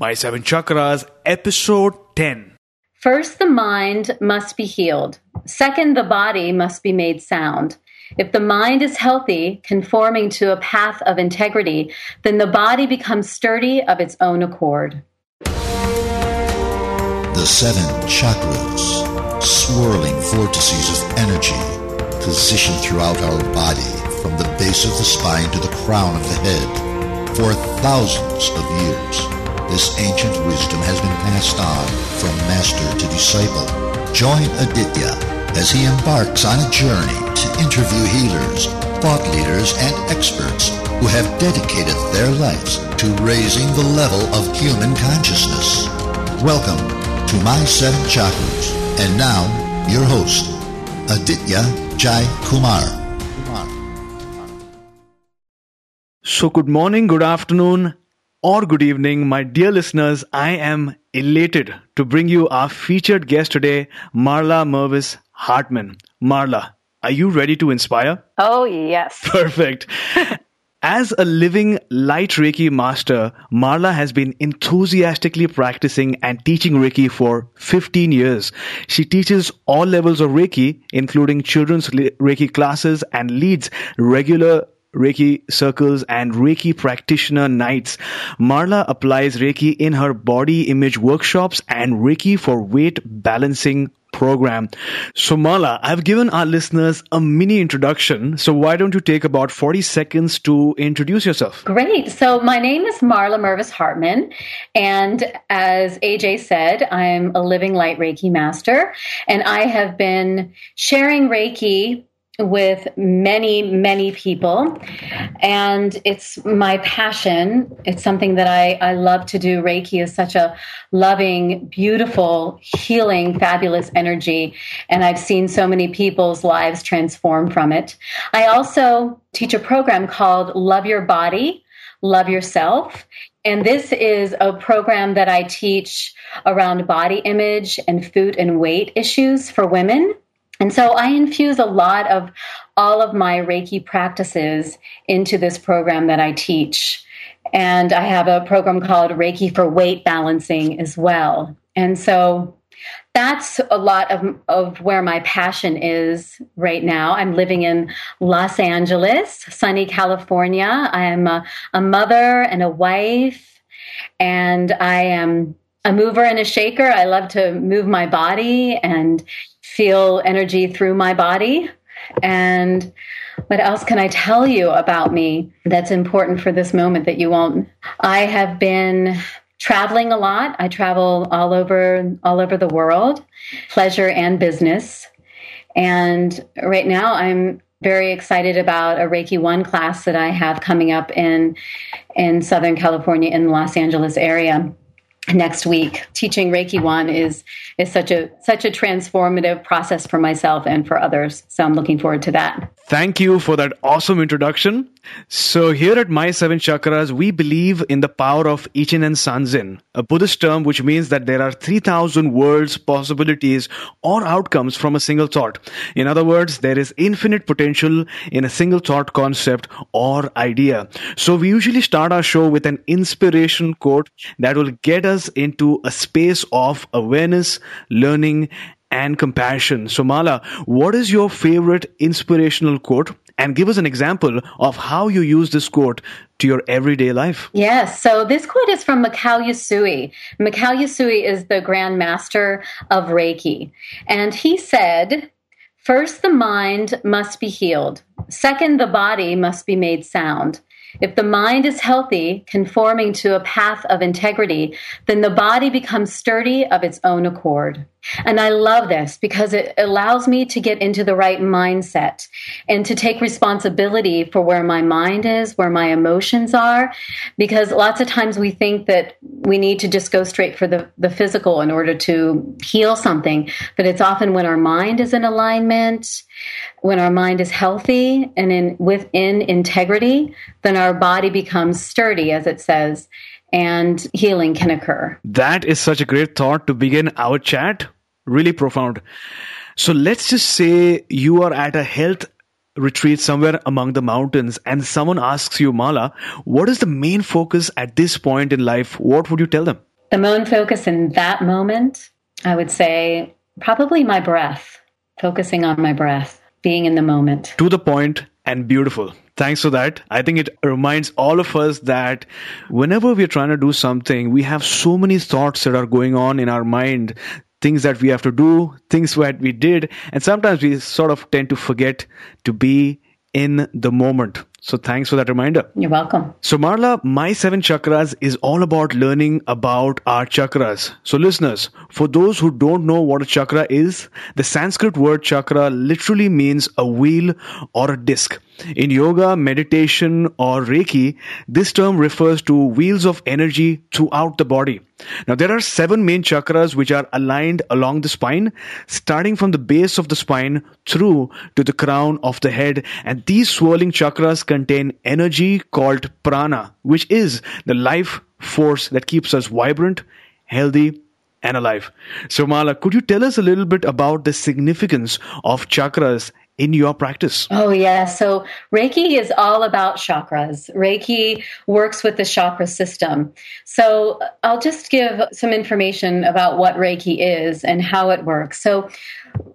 My Seven Chakras, Episode 10. First, the mind must be healed. Second, the body must be made sound. If the mind is healthy, conforming to a path of integrity, then the body becomes sturdy of its own accord. The seven chakras, swirling vortices of energy, positioned throughout our body from the base of the spine to the crown of the head for thousands of years. This ancient wisdom has been passed on from master to disciple. Join Aditya as he embarks on a journey to interview healers, thought leaders, and experts who have dedicated their lives to raising the level of human consciousness. Welcome to My Seven Chakras. And now, your host, Aditya Jai Kumar. So, good morning, good afternoon, or good evening, my dear listeners. I am elated to bring you our featured guest today, Marla Mervis Hartmann. Marla, are you ready to inspire? Oh, yes. Perfect. As a living light Reiki master, Marla has been enthusiastically practicing and teaching Reiki for 15 years. She teaches all levels of Reiki, including children's Reiki classes and leads regular Reiki circles and Reiki practitioner nights. Marla applies Reiki in her body image workshops and Reiki for weight balancing program. So Marla, I've given our listeners a mini introduction. So why don't you take about 40 seconds to introduce yourself? Great. So my name is Marla Mervis Hartmann. And as AJ said, I'm a living light Reiki master. And I have been sharing Reiki with many, many people. And it's my passion. It's something that I, I love to do. Reiki is such a loving, beautiful, healing, fabulous energy. And I've seen so many people's lives transform from it. I also teach a program called Love Your Body. Love Yourself. And this is a program that I teach around body image and food and weight issues for women. And so I infuse a lot of all of my Reiki practices into this program that I teach. And I have a program called Reiki for Weight Balancing as well. And so that's a lot of, of where my passion is right now. I'm living in Los Angeles, sunny California. I am a, a mother and a wife, and I am a mover and a shaker. I love to move my body and feel energy through my body. And what else can I tell you about me that's important for this moment that you won't? I have been traveling a lot. I travel all over all over the world, pleasure and business. And right now I'm very excited about a Reiki 1 class that I have coming up in in Southern California in the Los Angeles area next week. Teaching reiki 1 is is such a such a transformative process for myself and for others. So i'm looking forward to that. Thank you for that awesome introduction. So, here at My Seven Chakras, we believe in the power of Ichinen Sanzen, a Buddhist term which means that there are 3,000 worlds, possibilities, or outcomes from a single thought. In other words, there is infinite potential in a single thought concept or idea. So, we usually start our show with an inspiration quote that will get us into a space of awareness, learning, and compassion. So, Marla, what is your favorite inspirational quote? And give us an example of how you use this quote to your everyday life. Yes. So this quote is from Mikao Usui. Mikao Usui is the Grand Master of Reiki. And he said, First, the mind must be healed. Second, the body must be made sound. If the mind is healthy, conforming to a path of integrity, then the body becomes sturdy of its own accord. And I love this because it allows me to get into the right mindset and to take responsibility for where my mind is, where my emotions are. Because lots of times we think that we need to just go straight for the, the physical in order to heal something. But it's often when our mind is in alignment, when our mind is healthy and in within integrity, then our body becomes sturdy, as it says and healing can occur. That is such a great thought to begin our chat. Really profound. So let's just say you are at a health retreat somewhere among the mountains and someone asks you, Marla, what is the main focus at this point in life? What would you tell them? The main focus in that moment, I would say probably my breath, focusing on my breath, being in the moment. To the point and beautiful. Thanks for that. I think it reminds all of us that whenever we're trying to do something, we have so many thoughts that are going on in our mind, things that we have to do, things that we did, and sometimes we sort of tend to forget to be in the moment. So thanks for that reminder. You're welcome. So Marla, My Seven Chakras is all about learning about our chakras. So listeners, for those who don't know what a chakra is, the Sanskrit word chakra literally means a wheel or a disc. In yoga, meditation, or Reiki, this term refers to wheels of energy throughout the body. Now, there are seven main chakras which are aligned along the spine, starting from the base of the spine through to the crown of the head. And these swirling chakras contain energy called prana, which is the life force that keeps us vibrant, healthy, and alive. So, Marla, could you tell us a little bit about the significance of chakras in your practice? Oh, yeah. So Reiki is all about chakras. Reiki works with the chakra system. So I'll just give some information about what Reiki is and how it works. So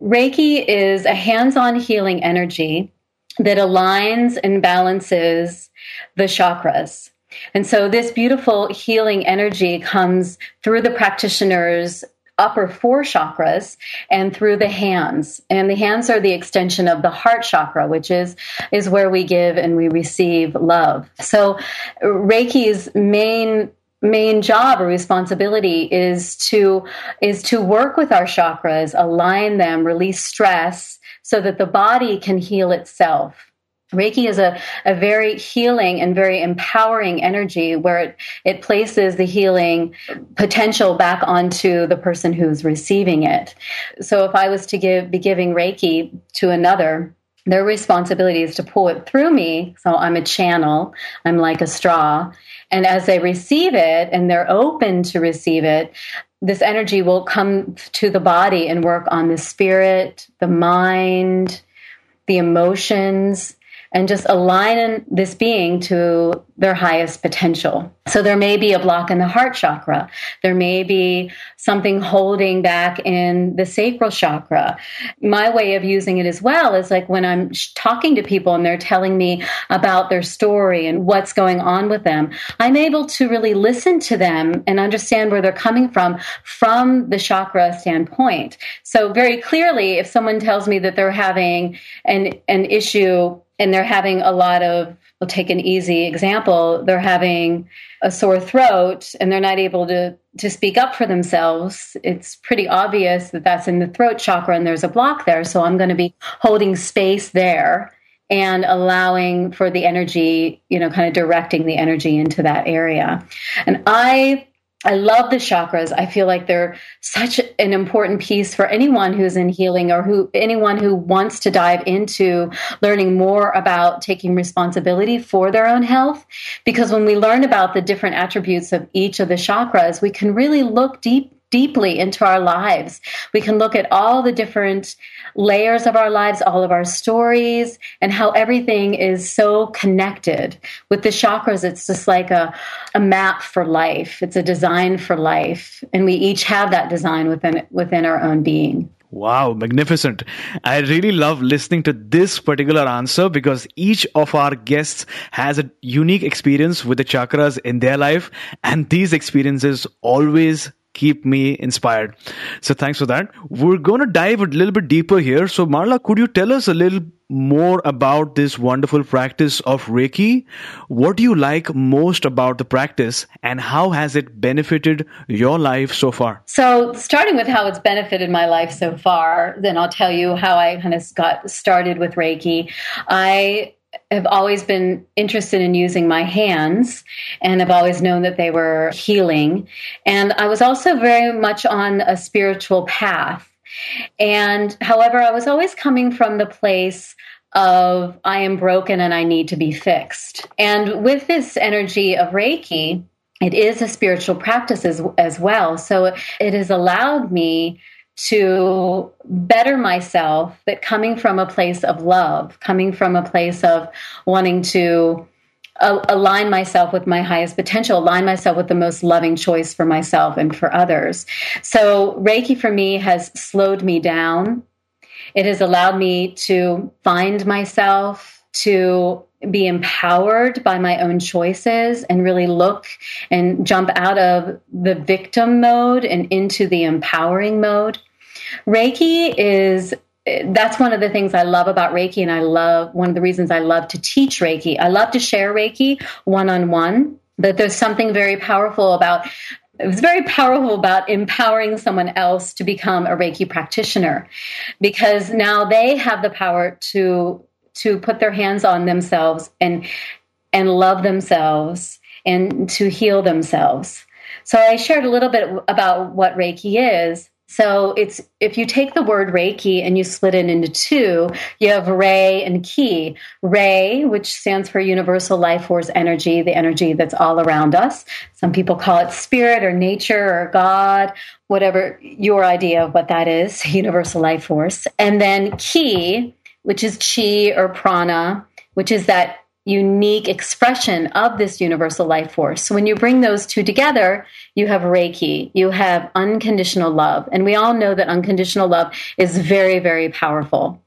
Reiki is a hands on healing energy that aligns and balances the chakras. And so this beautiful healing energy comes through the practitioner's upper four chakras and through the hands. And the hands are the extension of the heart chakra which is is where we give and we receive love. So reiki's main main job or responsibility is to is to work with our chakras align them release stress so that the body can heal itself Reiki is a, a very healing and very empowering energy where it, it places the healing potential back onto the person who's receiving it. So if I was to give be giving Reiki to another, their responsibility is to pull it through me. So I'm a channel, I'm like a straw. And as they receive it and they're open to receive it, this energy will come to the body and work on the spirit, the mind, the emotions, and just align this being to their highest potential. So there may be a block in the heart chakra. There may be something holding back in the sacral chakra. My way of using it as well is like when I'm talking to people and they're telling me about their story and what's going on with them, I'm able to really listen to them and understand where they're coming from from the chakra standpoint. So very clearly, if someone tells me that they're having an, an issue and they're having a lot of we'll take an easy example they're having a sore throat and they're not able to to speak up for themselves. It's pretty obvious that that's in the throat chakra and there's a block there. So i'm going to be holding space there and allowing for the energy you know kind of directing the energy into that area. And i I love the chakras. I feel like they're such an important piece for anyone who's in healing or who anyone who wants to dive into learning more about taking responsibility for their own health because when we learn about the different attributes of each of the chakras, we can really look deep deeply into our lives. We can look at all the different layers of our lives, all of our stories, and how everything is so connected. With the chakras, it's just like a, a map for life. It's a design for life. And we each have that design within within our own being. Wow, magnificent. I really love listening to this particular answer because each of our guests has a unique experience with the chakras in their life, and these experiences always keep me inspired. So thanks for that. We're going to dive a little bit deeper here. So Marla, could you tell us a little more about this wonderful practice of Reiki? What do you like most about the practice and how has it benefited your life so far? So, starting with how it's benefited my life so far, then I'll tell you how I kind of got started with Reiki. I have always been interested in using my hands and have always known that they were healing. And I was also very much on a spiritual path. And however, I was always coming from the place of I am broken and I need to be fixed. And with this energy of Reiki, it is a spiritual practice as, as well. So it has allowed me to better myself that coming from a place of love, coming from a place of wanting to align myself with my highest potential, align myself with the most loving choice for myself and for others. So, Reiki for me has slowed me down. It has allowed me to find myself, to be empowered by my own choices and really look and jump out of the victim mode and into the empowering mode. Reiki is that's one of the things I love about Reiki, and I love one of the reasons I love to teach Reiki. I love to share Reiki one on one, but there's something very powerful about it was very powerful about empowering someone else to become a Reiki practitioner because now they have the power to to put their hands on themselves and and love themselves and to heal themselves. So I shared a little bit about what Reiki is, so it's if you take the word Reiki and you split it into two, you have Rei and Ki. Rei, which stands for Universal Life Force Energy, the energy that's all around us. Some people call it spirit or nature or God, whatever your idea of what that is, Universal Life Force. And then Ki, which is Chi or Prana, which is that unique expression of this universal life force. So when you bring those two together, you have Reiki, you have unconditional love. And we all know that unconditional love is very, very powerful.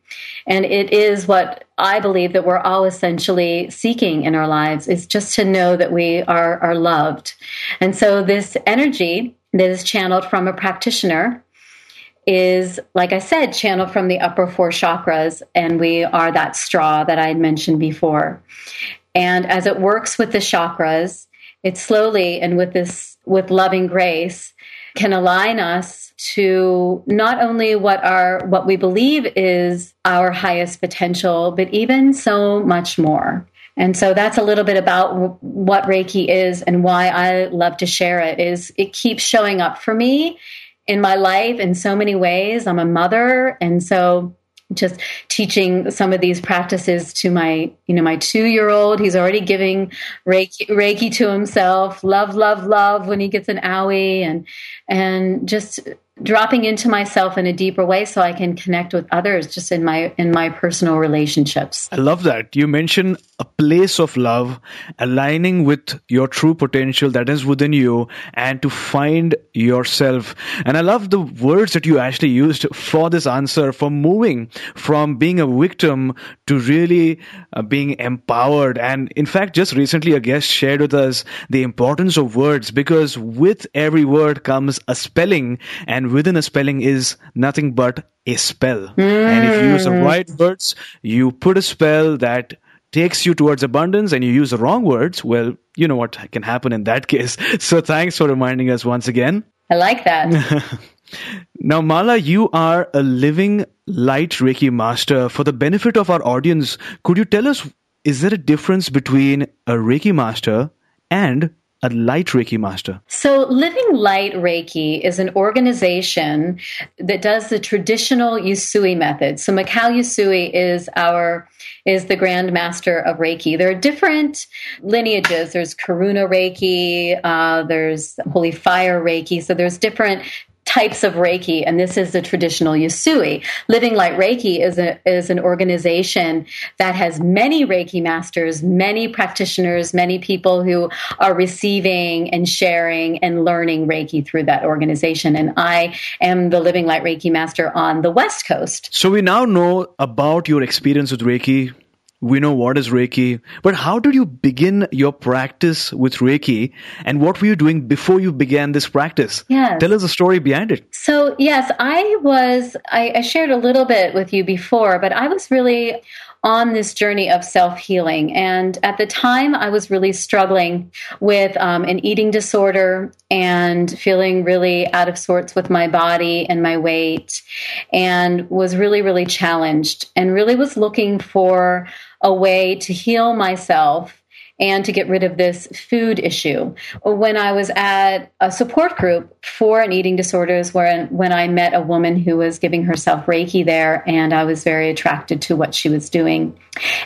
And it is what I believe that we're all essentially seeking in our lives is just to know that we are, are loved. And so this energy that is channeled from a practitioner is, like I said, channeled from the upper four chakras, and we are that straw that I had mentioned before. And as it works with the chakras, it slowly and with this, with loving grace, can align us to not only what our what we believe is our highest potential but even so much more and so that's a little bit about what reiki is and why i love to share it is it keeps showing up for me in my life in so many ways. I'm a mother, and so just teaching some of these practices to my you know my two year old he's already giving reiki, reiki to himself love love love when he gets an owie and and just dropping into myself in a deeper way so I can connect with others just in my in my personal relationships. I love that. You mentioned a place of love aligning with your true potential that is within you and to find yourself. And I love the words that you actually used for this answer for moving from being a victim to really uh, being empowered. And in fact, just recently a guest shared with us the importance of words because with every word comes a spelling and within a spelling is nothing but a spell. Mm. And if you use the right words, you put a spell that takes you towards abundance and you use the wrong words, well, you know what can happen in that case. So thanks for reminding us once again. I like that. now, Marla, you are a living light Reiki master. For the benefit of our audience, could you tell us, is there a difference between a Reiki master and a light Reiki master? So, Living Light Reiki is an organization that does the traditional Usui method. So, Mikao Usui is our is the Grand Master of Reiki. There are different lineages. There's Karuna Reiki. Uh, there's Holy Fire Reiki. So there's different types of Reiki, and this is the traditional Usui. Living Light Reiki is, a, is an organization that has many Reiki masters, many practitioners, many people who are receiving and sharing and learning Reiki through that organization. And I am the Living Light Reiki master on the West Coast. So we now know about your experience with Reiki we know what is Reiki, but how did you begin your practice with Reiki and what were you doing before you began this practice? Yes. Tell us the story behind it. So, yes, I was, I, I shared a little bit with you before, but I was really on this journey of self healing. And at the time, I was really struggling with um, an eating disorder and feeling really out of sorts with my body and my weight, and was really, really challenged and really was looking for a way to heal myself and to get rid of this food issue. When I was at a support group for an eating disorders, when when I met a woman who was giving herself Reiki there, and I was very attracted to what she was doing,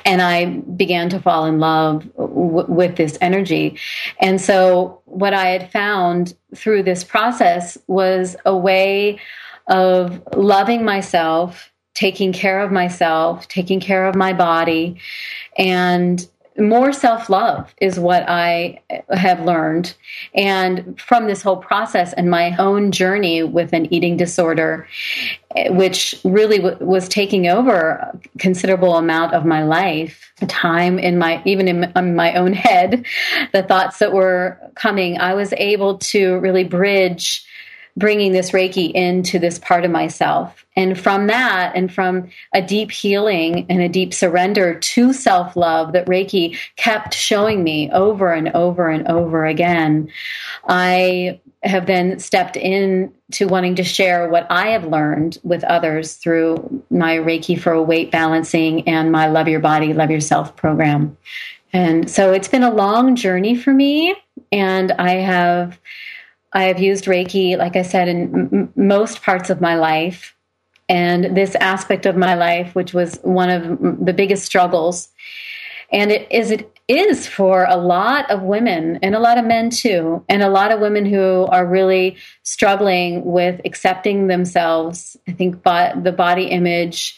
and I began to fall in love w- with this energy. And so, what I had found through this process was a way of loving myself taking care of myself, taking care of my body, and more self love is what I have learned. And from this whole process and my own journey with an eating disorder, which really w- was taking over a considerable amount of my life, time in my, even in, in my own head, the thoughts that were coming, I was able to really bridge bringing this Reiki into this part of myself. And from that, and from a deep healing and a deep surrender to self love that Reiki kept showing me over and over and over again, I have then stepped in to wanting to share what I have learned with others through my Reiki for weight balancing and my Love Your Body, Love Yourself program. And so it's been a long journey for me, and I have I have used Reiki, like I said, in m- most parts of my life. And this aspect of my life, which was one of the biggest struggles, and it is it is for a lot of women and a lot of men too, and a lot of women who are really struggling with accepting themselves. I think the body image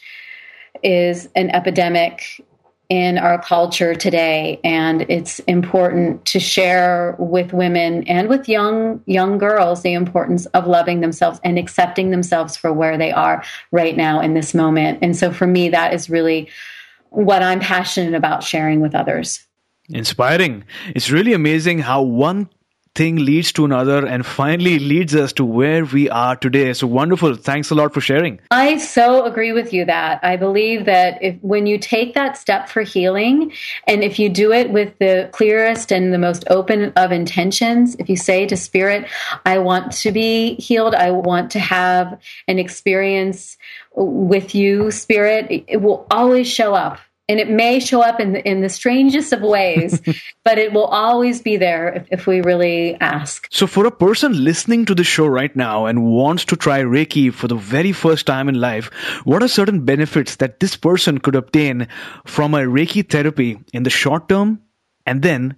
is an epidemic in our culture today and it's important to share with women and with young young girls the importance of loving themselves and accepting themselves for where they are right now in this moment. And so for me that is really what i'm passionate about sharing with others. Inspiring. It's really amazing how one thing leads to another and finally leads us to where we are today. So wonderful. Thanks a lot for sharing. I so agree with you that I believe that if when you take that step for healing and if you do it with the clearest and the most open of intentions, if you say to spirit, I want to be healed, I want to have an experience with you, spirit, it will always show up and it may show up in the, in the strangest of ways, but it will always be there if, if, we really ask. So, for a person listening to the show right now and wants to try Reiki for the very first time in life, what are certain benefits that this person could obtain from a Reiki therapy in the short term and then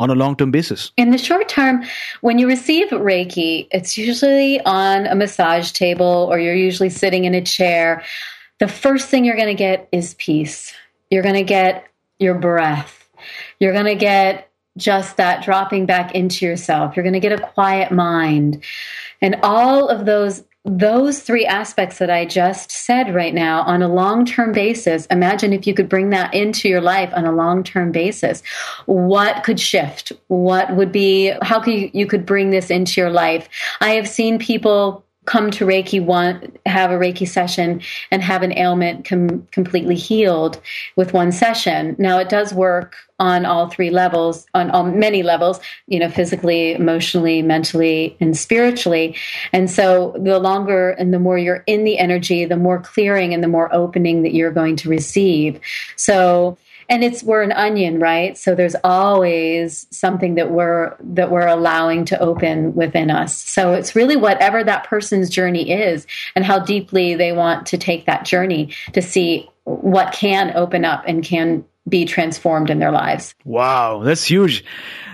on a long term basis? In the short term, when you receive Reiki, it's usually on a massage table or you're usually sitting in a chair. The first thing you're going to get is peace you're going to get your breath. You're going to get just that dropping back into yourself. You're going to get a quiet mind. And all of those those three aspects that I just said right now on a long term basis, imagine if you could bring that into your life on a long term basis. What could shift? What would be, how could you, you could bring this into your life? I have seen people come to Reiki, want have a Reiki session, and have an ailment com- completely healed with one session. Now it does work on all three levels, on, on many levels, you know, physically, emotionally, mentally, and spiritually. And so the longer and the more you're in the energy, the more clearing and the more opening that you're going to receive. So and it's we're an onion right? So there's always something that we're that we're allowing to open within us. So it's really whatever that person's journey is and how deeply they want to take that journey to see what can open up and can be transformed in their lives. Wow, that's huge.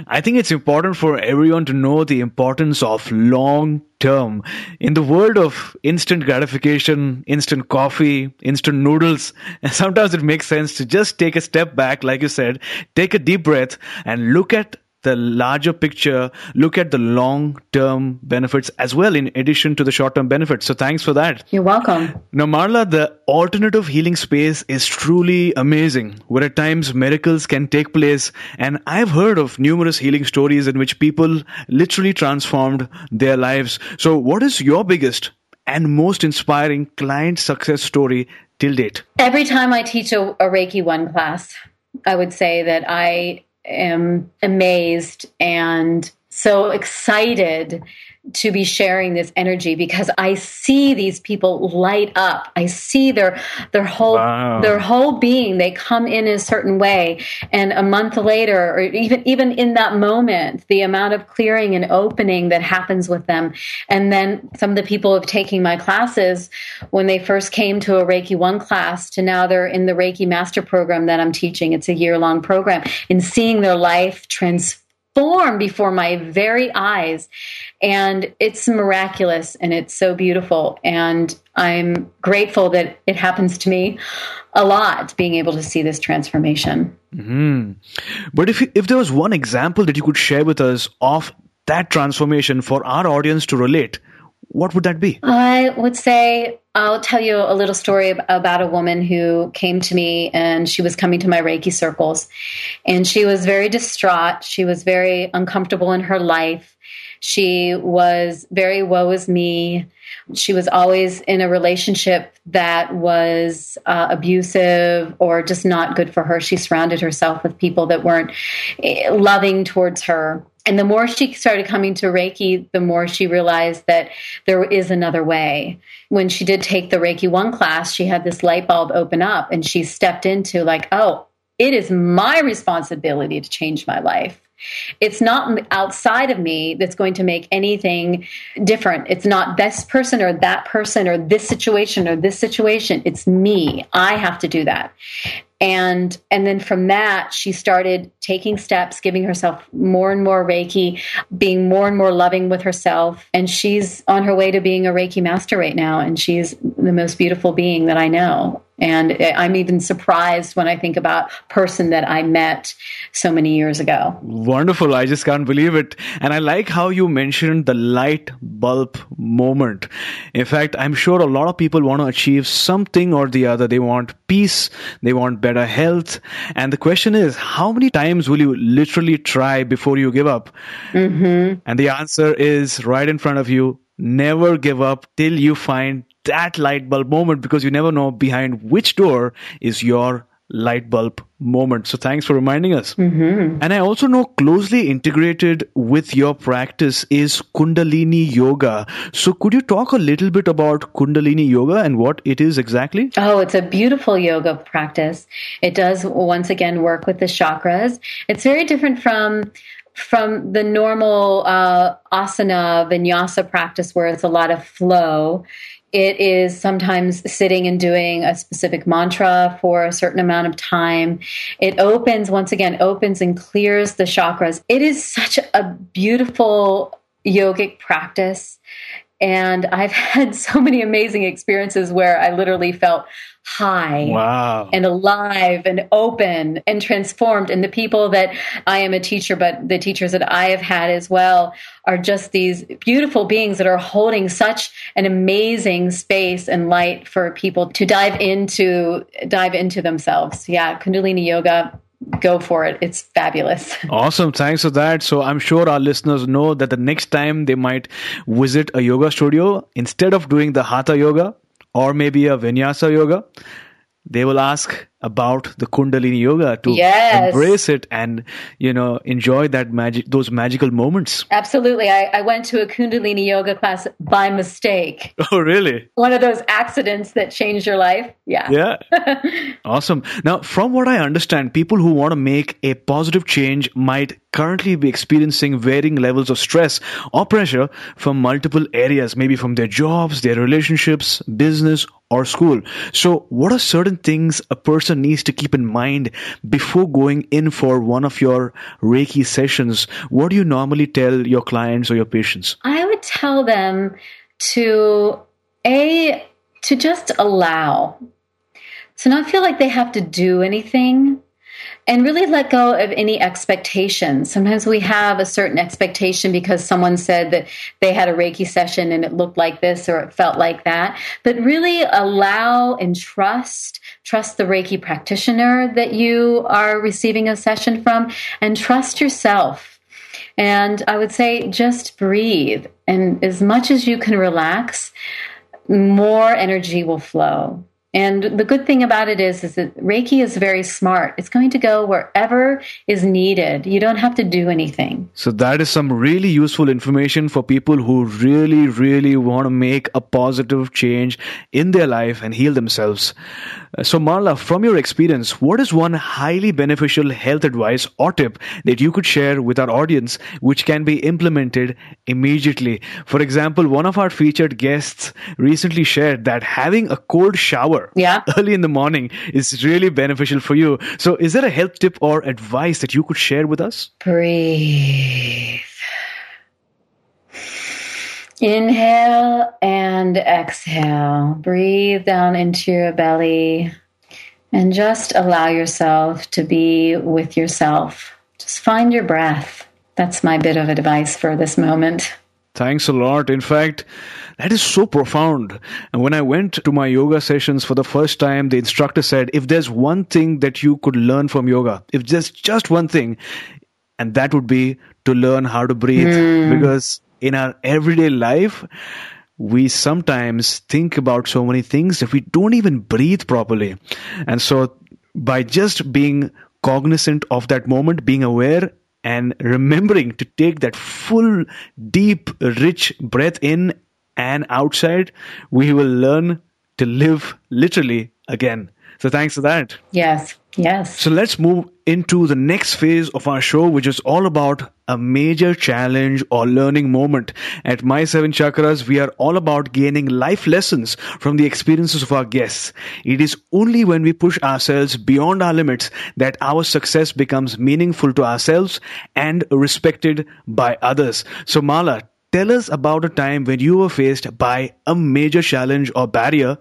I think it's important for everyone to know the importance of long term. In the world of instant gratification, instant coffee, instant noodles, sometimes it makes sense to just take a step back, like you said, take a deep breath and look at the larger picture, look at the long term benefits as well, in addition to the short term benefits. So thanks for that. You're welcome. Now, Marla, the alternative healing space is truly amazing, where at times miracles can take place. And I've heard of numerous healing stories in which people literally transformed their lives. So, what is your biggest and most inspiring client success story till date? Every time I teach a, a Reiki 1 class, I would say that I am amazed and so excited to be sharing this energy because I see these people light up. I see their their whole wow. their whole being. They come in a certain way, and a month later, or even even in that moment, the amount of clearing and opening that happens with them. And then some of the people of taking my classes when they first came to a Reiki one class to now they're in the Reiki Master program that I'm teaching. It's a year long program, and seeing their life transform form before my very eyes. And it's miraculous and it's so beautiful. And I'm grateful that it happens to me a lot, being able to see this transformation. Mm-hmm. But if, if there was one example that you could share with us of that transformation for our audience to relate, what would that be? I would say I'll tell you a little story about a woman who came to me and she was coming to my Reiki circles and she was very distraught. She was very uncomfortable in her life. She was very woe is me. She was always in a relationship that was uh, abusive or just not good for her. She surrounded herself with people that weren't eh, loving towards her. And the more she started coming to Reiki, the more she realized that there is another way. When she did take the Reiki 1 class, she had this light bulb open up and she stepped into, like, oh, it is my responsibility to change my life. It's not outside of me that's going to make anything different. It's not this person or that person or this situation or this situation. It's me. I have to do that and and then from that she started taking steps giving herself more and more reiki being more and more loving with herself. And she's on her way to being a reiki master right now. And she's the most beautiful being that i know and I'm even surprised when I think about person that I met so many years ago. Wonderful. I just can't believe it. And I like how you mentioned the light bulb moment. In fact, I'm sure a lot of people want to achieve something or the other. They want peace. They want better health. And the question is, how many times will you literally try before you give up? Mm-hmm. And the answer is right in front of you. Never give up till you find that light bulb moment because you never know behind which door is your light bulb moment. So thanks for reminding us. Mm-hmm. And I also know closely integrated with your practice is Kundalini Yoga. So could you talk a little bit about Kundalini Yoga and what it is exactly? Oh, it's a beautiful yoga practice. It does once again work with the chakras. It's very different from from the normal uh, asana vinyasa practice where it's a lot of flow it is sometimes sitting and doing a specific mantra for a certain amount of time. It opens, once again, opens and clears the chakras. It is such a beautiful yogic practice. And I've had so many amazing experiences where I literally felt high wow. and alive and open and transformed. And the people that I am a teacher, but the teachers that I have had as well are just these beautiful beings that are holding such an amazing space and light for people to dive into dive into themselves. Yeah, Kundalini yoga go for it. It's fabulous. Awesome. Thanks for that. So I'm sure our listeners know that the next time they might visit a yoga studio, instead of doing the hatha yoga, or maybe a vinyasa yoga, they will ask about the kundalini yoga to yes. embrace it and you know enjoy that magic those magical moments. Absolutely. I, I, went to a kundalini yoga class by mistake. Oh really? One of those accidents that changed your life? Yeah. Yeah. Awesome. Now from what i understand people who want to make a positive change might currently be experiencing varying levels of stress or pressure from multiple areas maybe from their jobs their relationships business or school so what are certain things a person needs to keep in mind before going in for one of your Reiki sessions? What do you normally tell your clients or your patients? I would tell them to a to just allow to not feel like they have to do anything and really let go of any expectations. Sometimes we have a certain expectation because someone said that they had a Reiki session and it looked like this or it felt like that. But really allow and trust, trust the Reiki practitioner that you are receiving a session from, and trust yourself. And I would say just breathe. And as much as you can relax, more energy will flow. And the good thing about it is, is that Reiki is very smart. It's going to go wherever is needed. You don't have to do anything. So that is some really useful information for people who really, really want to make a positive change in their life and heal themselves. Uh, so Marla, from your experience, what is one highly beneficial health advice or tip that you could share with our audience which can be implemented immediately? For example, one of our featured guests recently shared that having a cold shower fever Yeah. early in the morning is really beneficial for you. So, is there a health tip or advice that you could share with us? Breathe. Inhale and exhale. Breathe down into your belly and just allow yourself to be with yourself. Just find your breath. That's my bit of advice for this moment. Thanks a lot. In fact, that is so profound. And when I went to my yoga sessions for the first time, the instructor said, if there's one thing that you could learn from yoga, if there's just one thing, and that would be to learn how to breathe. Hmm. Because in our everyday life, we sometimes think about so many things that we don't even breathe properly. And so by just being cognizant of that moment, being aware and remembering to take that full, deep, rich breath in and outside, we will learn to live literally again. So thanks for that. Yes, yes. So let's move into the next phase of our show, which is all about a major challenge or learning moment. At My Seven Chakras, we are all about gaining life lessons from the experiences of our guests. It is only when we push ourselves beyond our limits that our success becomes meaningful to ourselves and respected by others. So Marla, tell us about a time when you were faced by a major challenge or barrier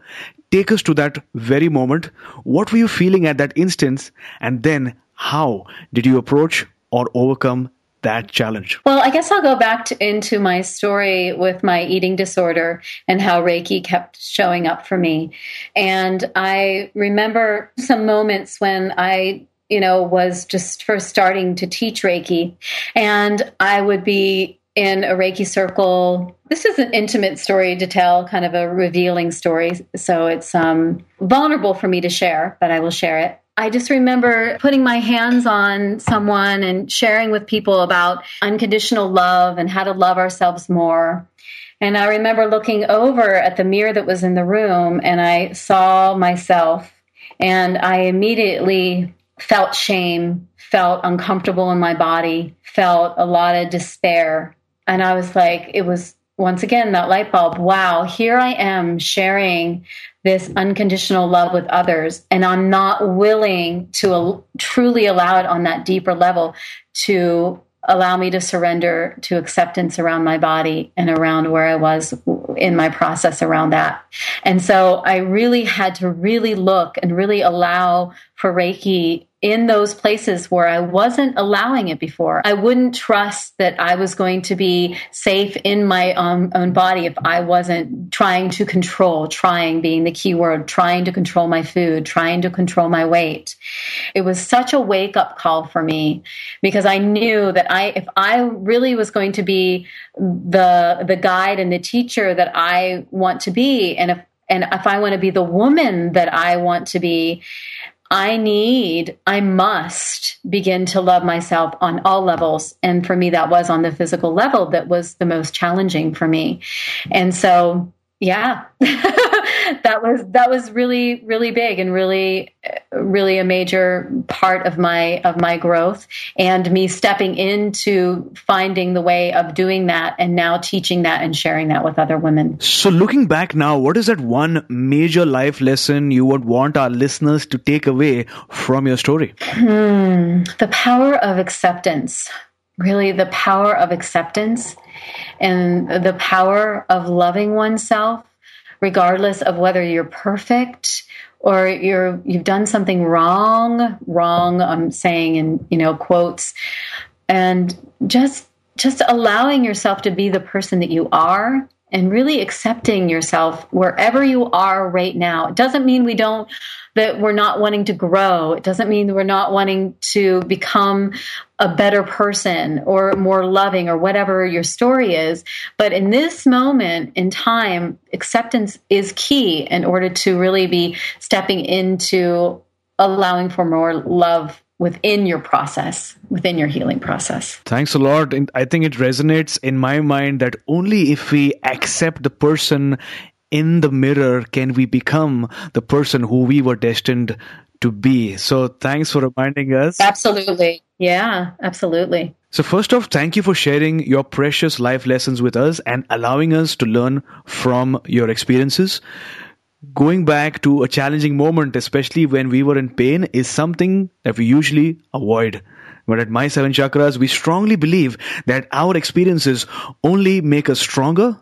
take us to that very moment. What were you feeling at that instance? And then how did you approach or overcome that challenge? Well, I guess I'll go back to, into my story with my eating disorder and how Reiki kept showing up for me. And I remember some moments when I you know, was just first starting to teach Reiki. And I would be in a Reiki circle. This is an intimate story to tell, kind of a revealing story. So it's um, vulnerable for me to share, but I will share it. I just remember putting my hands on someone and sharing with people about unconditional love and how to love ourselves more. And I remember looking over at the mirror that was in the room and I saw myself and I immediately felt shame, felt uncomfortable in my body, felt a lot of despair. And I was like, it was once again that light bulb wow, here I am sharing this unconditional love with others, and I'm not willing to al- truly allow it on that deeper level to allow me to surrender to acceptance around my body and around where I was in my process around that. And so I really had to really look and really allow for Reiki in those places where I wasn't allowing it before. I wouldn't trust that I was going to be safe in my um, own body if I wasn't trying to control, trying being the key word, trying to control my food, trying to control my weight. It was such a wake up call for me because I knew that I, if I really was going to be the, the guide and the teacher that I want to be, and if, and if I want to be the woman that I want to be, I need, I must begin to love myself on all levels. And for me, that was on the physical level that was the most challenging for me. And so, yeah, that was, that was really, really big and really, really a major part of my, of my growth and me stepping into finding the way of doing that and now teaching that and sharing that with other women. So, looking back now, what is that one major life lesson you would want our listeners to take away from your story? Hmm, the power of acceptance. Really, the power of acceptance and the power of loving oneself, regardless of whether you're perfect or you're you've done something wrong. Wrong, I'm saying in you know quotes, and just just allowing yourself to be the person that you are and really accepting yourself wherever you are right now. It doesn't mean we don't that we're not wanting to grow. It doesn't mean we're not wanting to become a better person or more loving or whatever your story is. But in this moment in time, acceptance is key in order to really be stepping into allowing for more love within your process, within your healing process. Thanks a lot. I think it resonates in my mind that only if we accept the person in the mirror can we become the person who we were destined to be. So thanks for reminding us. Absolutely. Yeah, absolutely. So, first off, thank you for sharing your precious life lessons with us and allowing us to learn from your experiences. going back to a challenging moment, especially when we were in pain, is something that we usually avoid. But at My Seven Chakras, we strongly believe that our experiences only make us stronger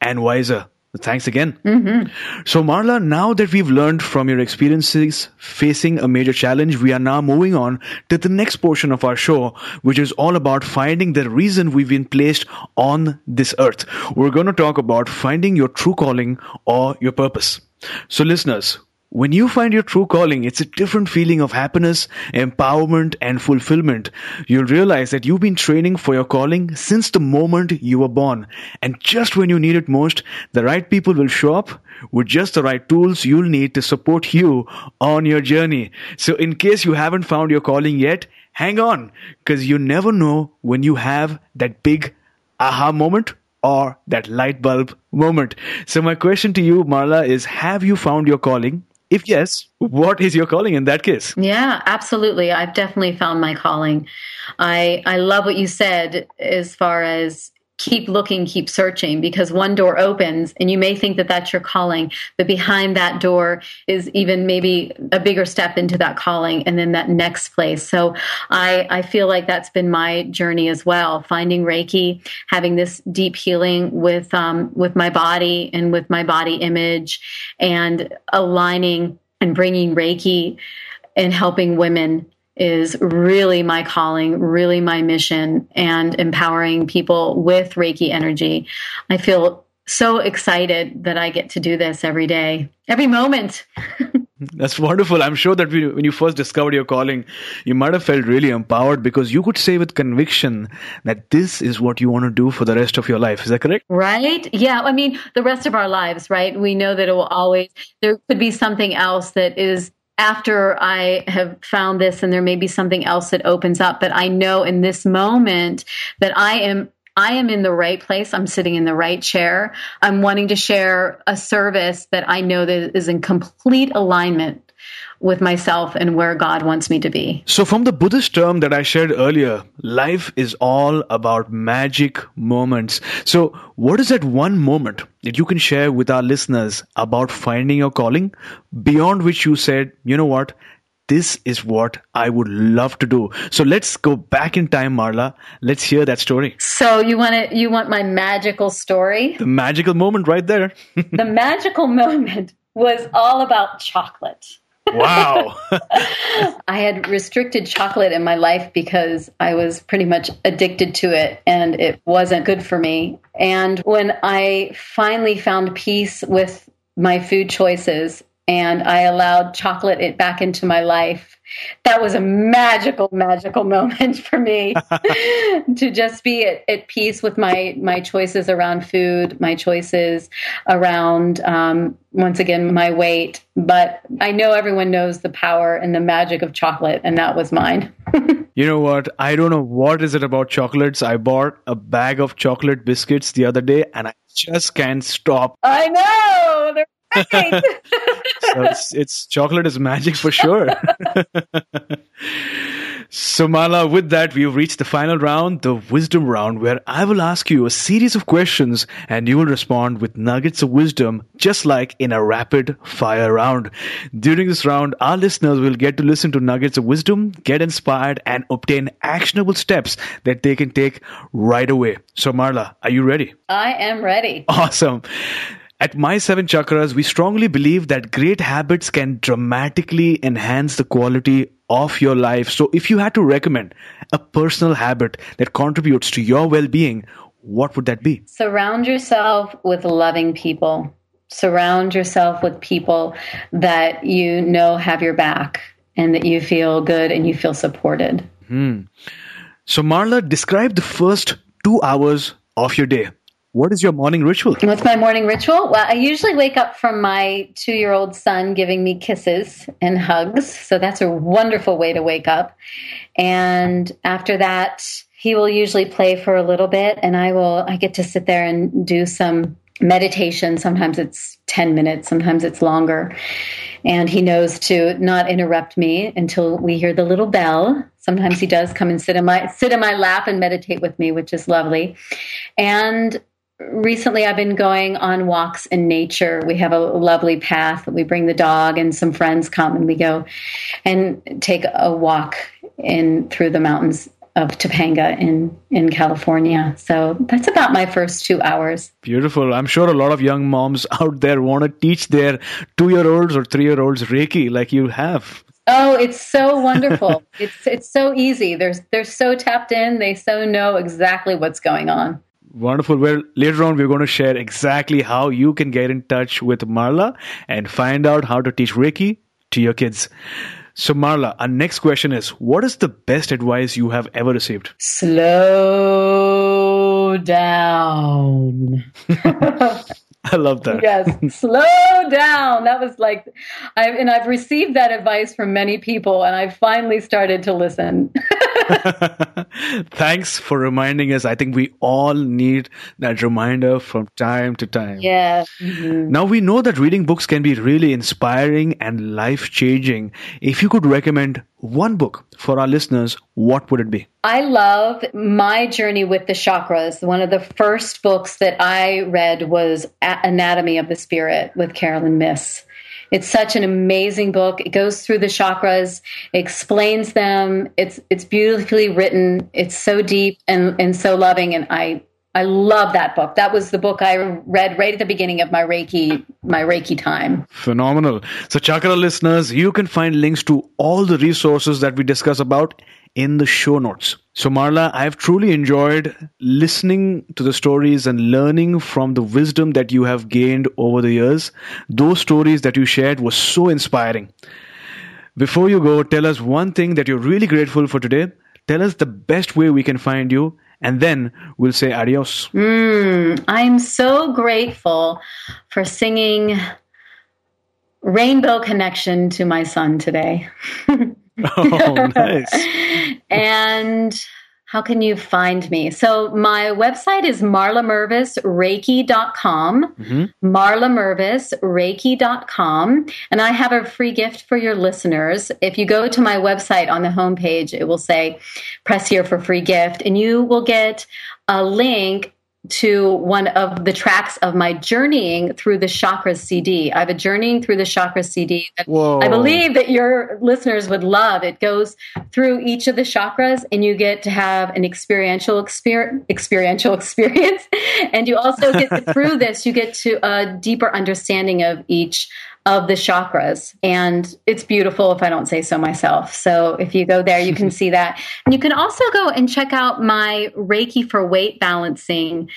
and wiser. Thanks again. Mm-hmm. So, Marla, now that we've learned from your experiences facing a major challenge, we are now moving on to the next portion of our show, which is all about finding the reason we've been placed on this earth. We're going to talk about finding your true calling or your purpose. So, listeners, when you find your true calling, it's a different feeling of happiness, empowerment, and fulfillment. You'll realize that you've been training for your calling since the moment you were born. And just when you need it most, the right people will show up with just the right tools you'll need to support you on your journey. So in case you haven't found your calling yet, hang on, because you never know when you have that big aha moment or that light bulb moment. So my question to you, Marla, is have you found your calling? If yes, what is your calling in that case? Yeah, absolutely. I've definitely found my calling. I I love what you said as far as keep looking, keep searching because one door opens and you may think that that's your calling, but behind that door is even maybe a bigger step into that calling and then that next place. So I, I feel like that's been my journey as well, finding Reiki, having this deep healing with, um, with my body and with my body image and aligning and bringing Reiki and helping women is really my calling, really my mission, and empowering people with Reiki energy. I feel so excited that I get to do this every day, every moment. That's wonderful. I'm sure that when you first discovered your calling, you might have felt really empowered because you could say with conviction that this is what you want to do for the rest of your life. Is that correct? Right. Yeah. I mean, the rest of our lives, right? We know that it will always, there could be something else that is after I have found this and there may be something else that opens up, but I know in this moment that I am I am in the right place. I'm sitting in the right chair. I'm wanting to share a service that I know that is in complete alignment with myself and where God wants me to be. So, from the Buddhist term that I shared earlier, life is all about magic moments. So, what is that one moment that you can share with our listeners about finding your calling beyond which you said, you know what? This is what I would love to do. So let's go back in time, Marla. Let's hear that story. So you want to, you want my magical story? The magical moment right there. the magical moment was all about chocolate. Wow. I had restricted chocolate in my life because I was pretty much addicted to it and it wasn't good for me. And when I finally found peace with my food choices and I allowed chocolate it back into my life, that was a magical, magical moment for me to just be at, at, peace with my my choices around food, my choices around um, once again my weight. But I know everyone knows the power and the magic of chocolate, and that was mine. you know what? I don't know what is it about chocolates. I bought a bag of chocolate biscuits the other day, and I just can't stop. I know. They're so it's, it's chocolate is magic for sure. so, Marla, with that, we've reached the final round, the wisdom round, where I will ask you a series of questions and you will respond with nuggets of wisdom, just like in a rapid fire round. During this round, our listeners will get to listen to nuggets of wisdom, get inspired, and obtain actionable steps that they can take right away. So, Marla, are you ready? I am ready. Awesome. At My Seven Chakras, we strongly believe that great habits can dramatically enhance the quality of your life. So, if you had to recommend a personal habit that contributes to your well being, what would that be? Surround yourself with loving people. Surround yourself with people that you know have your back and that you feel good and you feel supported. Hmm. So, Marla, describe the first two hours of your day. What is your morning ritual? What's my morning ritual? Well, I usually wake up from my two year old son giving me kisses and hugs. So that's a wonderful way to wake up. And after that, he will usually play for a little bit and I will, I get to sit there and do some meditation. Sometimes it's 10 minutes, sometimes it's longer. And he knows to not interrupt me until we hear the little bell. Sometimes he does come and sit in my sit in my lap and meditate with me, which is lovely. And recently I've been going on walks in nature. We have a lovely path. We bring the dog and some friends come and we go and take a walk in through the mountains of Topanga in in California. So that's about my first 2 hours. Beautiful. I'm sure a lot of young moms out there want to teach their 2-year-olds or 3-year-olds Reiki like you have. Oh, it's so wonderful. it's it's so easy. They're they're so tapped in. They so know exactly what's going on. Wonderful. Well, later on, we're going to share exactly how you can get in touch with Marla and find out how to teach Reiki to your kids. So, Marla, our next question is What is the best advice you have ever received? Slow down. I love that. Yes, slow down. That was like, I and I've received that advice from many people, and I've finally started to listen. Thanks for reminding us. I think we all need that reminder from time to time. Yeah. Mm-hmm. Now we know that reading books can be really inspiring and life changing. If you could recommend one book for our listeners, what would it be? I love My Journey with the Chakras. One of the first books that I read was Anatomy of the Spirit with Carolyn Myss. It's such an amazing book. It goes through the chakras, explains them. It's it's beautifully written. It's so deep and, and so loving and I I love that book. That was the book I read right at the beginning of my Reiki my Reiki time. Phenomenal. So Chakra listeners, you can find links to all the resources that we discuss about in the show notes. So Marla, I've truly enjoyed listening to the stories and learning from the wisdom that you have gained over the years. Those stories that you shared were so inspiring. Before you go, tell us one thing that you're really grateful for today. Tell us the best way we can find you and then we'll say adios. Mm, I'm so grateful for singing Rainbow Connection to my son today. oh, nice. and how can you find me? So my website is marlamervisreiki.com, mm-hmm. marlamervisreiki.com, and I have a free gift for your listeners. If you go to my website on the homepage, it will say press here for free gift and you will get a link to one of the tracks of my journeying through the chakras CD. I have a journeying through the chakras CD that I believe that your listeners would love. It goes through each of the chakras and you get to have an experiential exper- experiential experience. and you also get through this, you get to a deeper understanding of each of the chakras. And it's beautiful if I don't say so myself. So if you go there, you can see that. And you can also go and check out my Reiki for weight balancing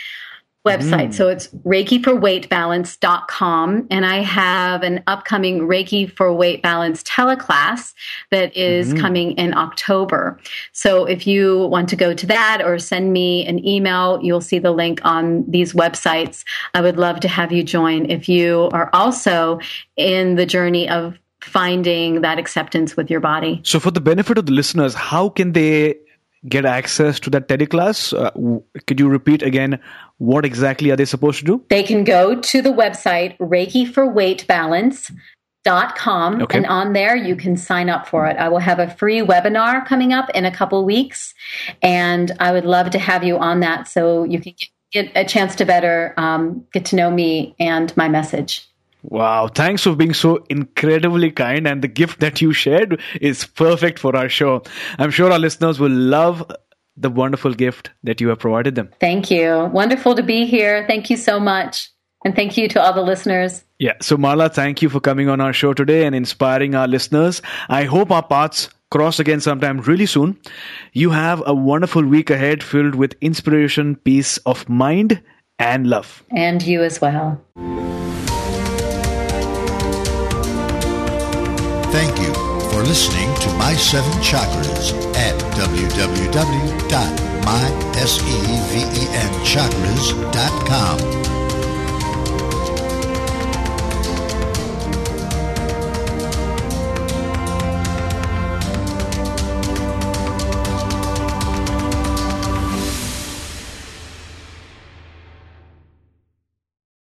website. Mm. So it's Reiki for Weight Balance.com. And I have an upcoming Reiki for Weight Balance teleclass that is mm-hmm. coming in October. So if you want to go to that or send me an email, you'll see the link on these websites. I would love to have you join if you are also in the journey of finding that acceptance with your body. So, for the benefit of the listeners, how can they get access to that teleclass? Uh, could you repeat again what exactly are they supposed to do? They can go to the website Reiki for Weight Balance dot com okay. and on there you can sign up for it i will have a free webinar coming up in a couple weeks and i would love to have you on that so you can get, a chance to better um, get to know me and my message Wow, thanks for being so incredibly kind. And the gift that you shared is perfect for our show. I'm sure our listeners will love the wonderful gift that you have provided them. Thank you. Wonderful to be here. Thank you so much. And thank you to all the listeners. Yeah. So, Marla, thank you for coming on our show today and inspiring our listeners. I hope our paths cross again sometime really soon. You have a wonderful week ahead filled with inspiration, peace of mind, and love. And you as well. For listening to My Seven Chakras at www.mysevenchakras.com.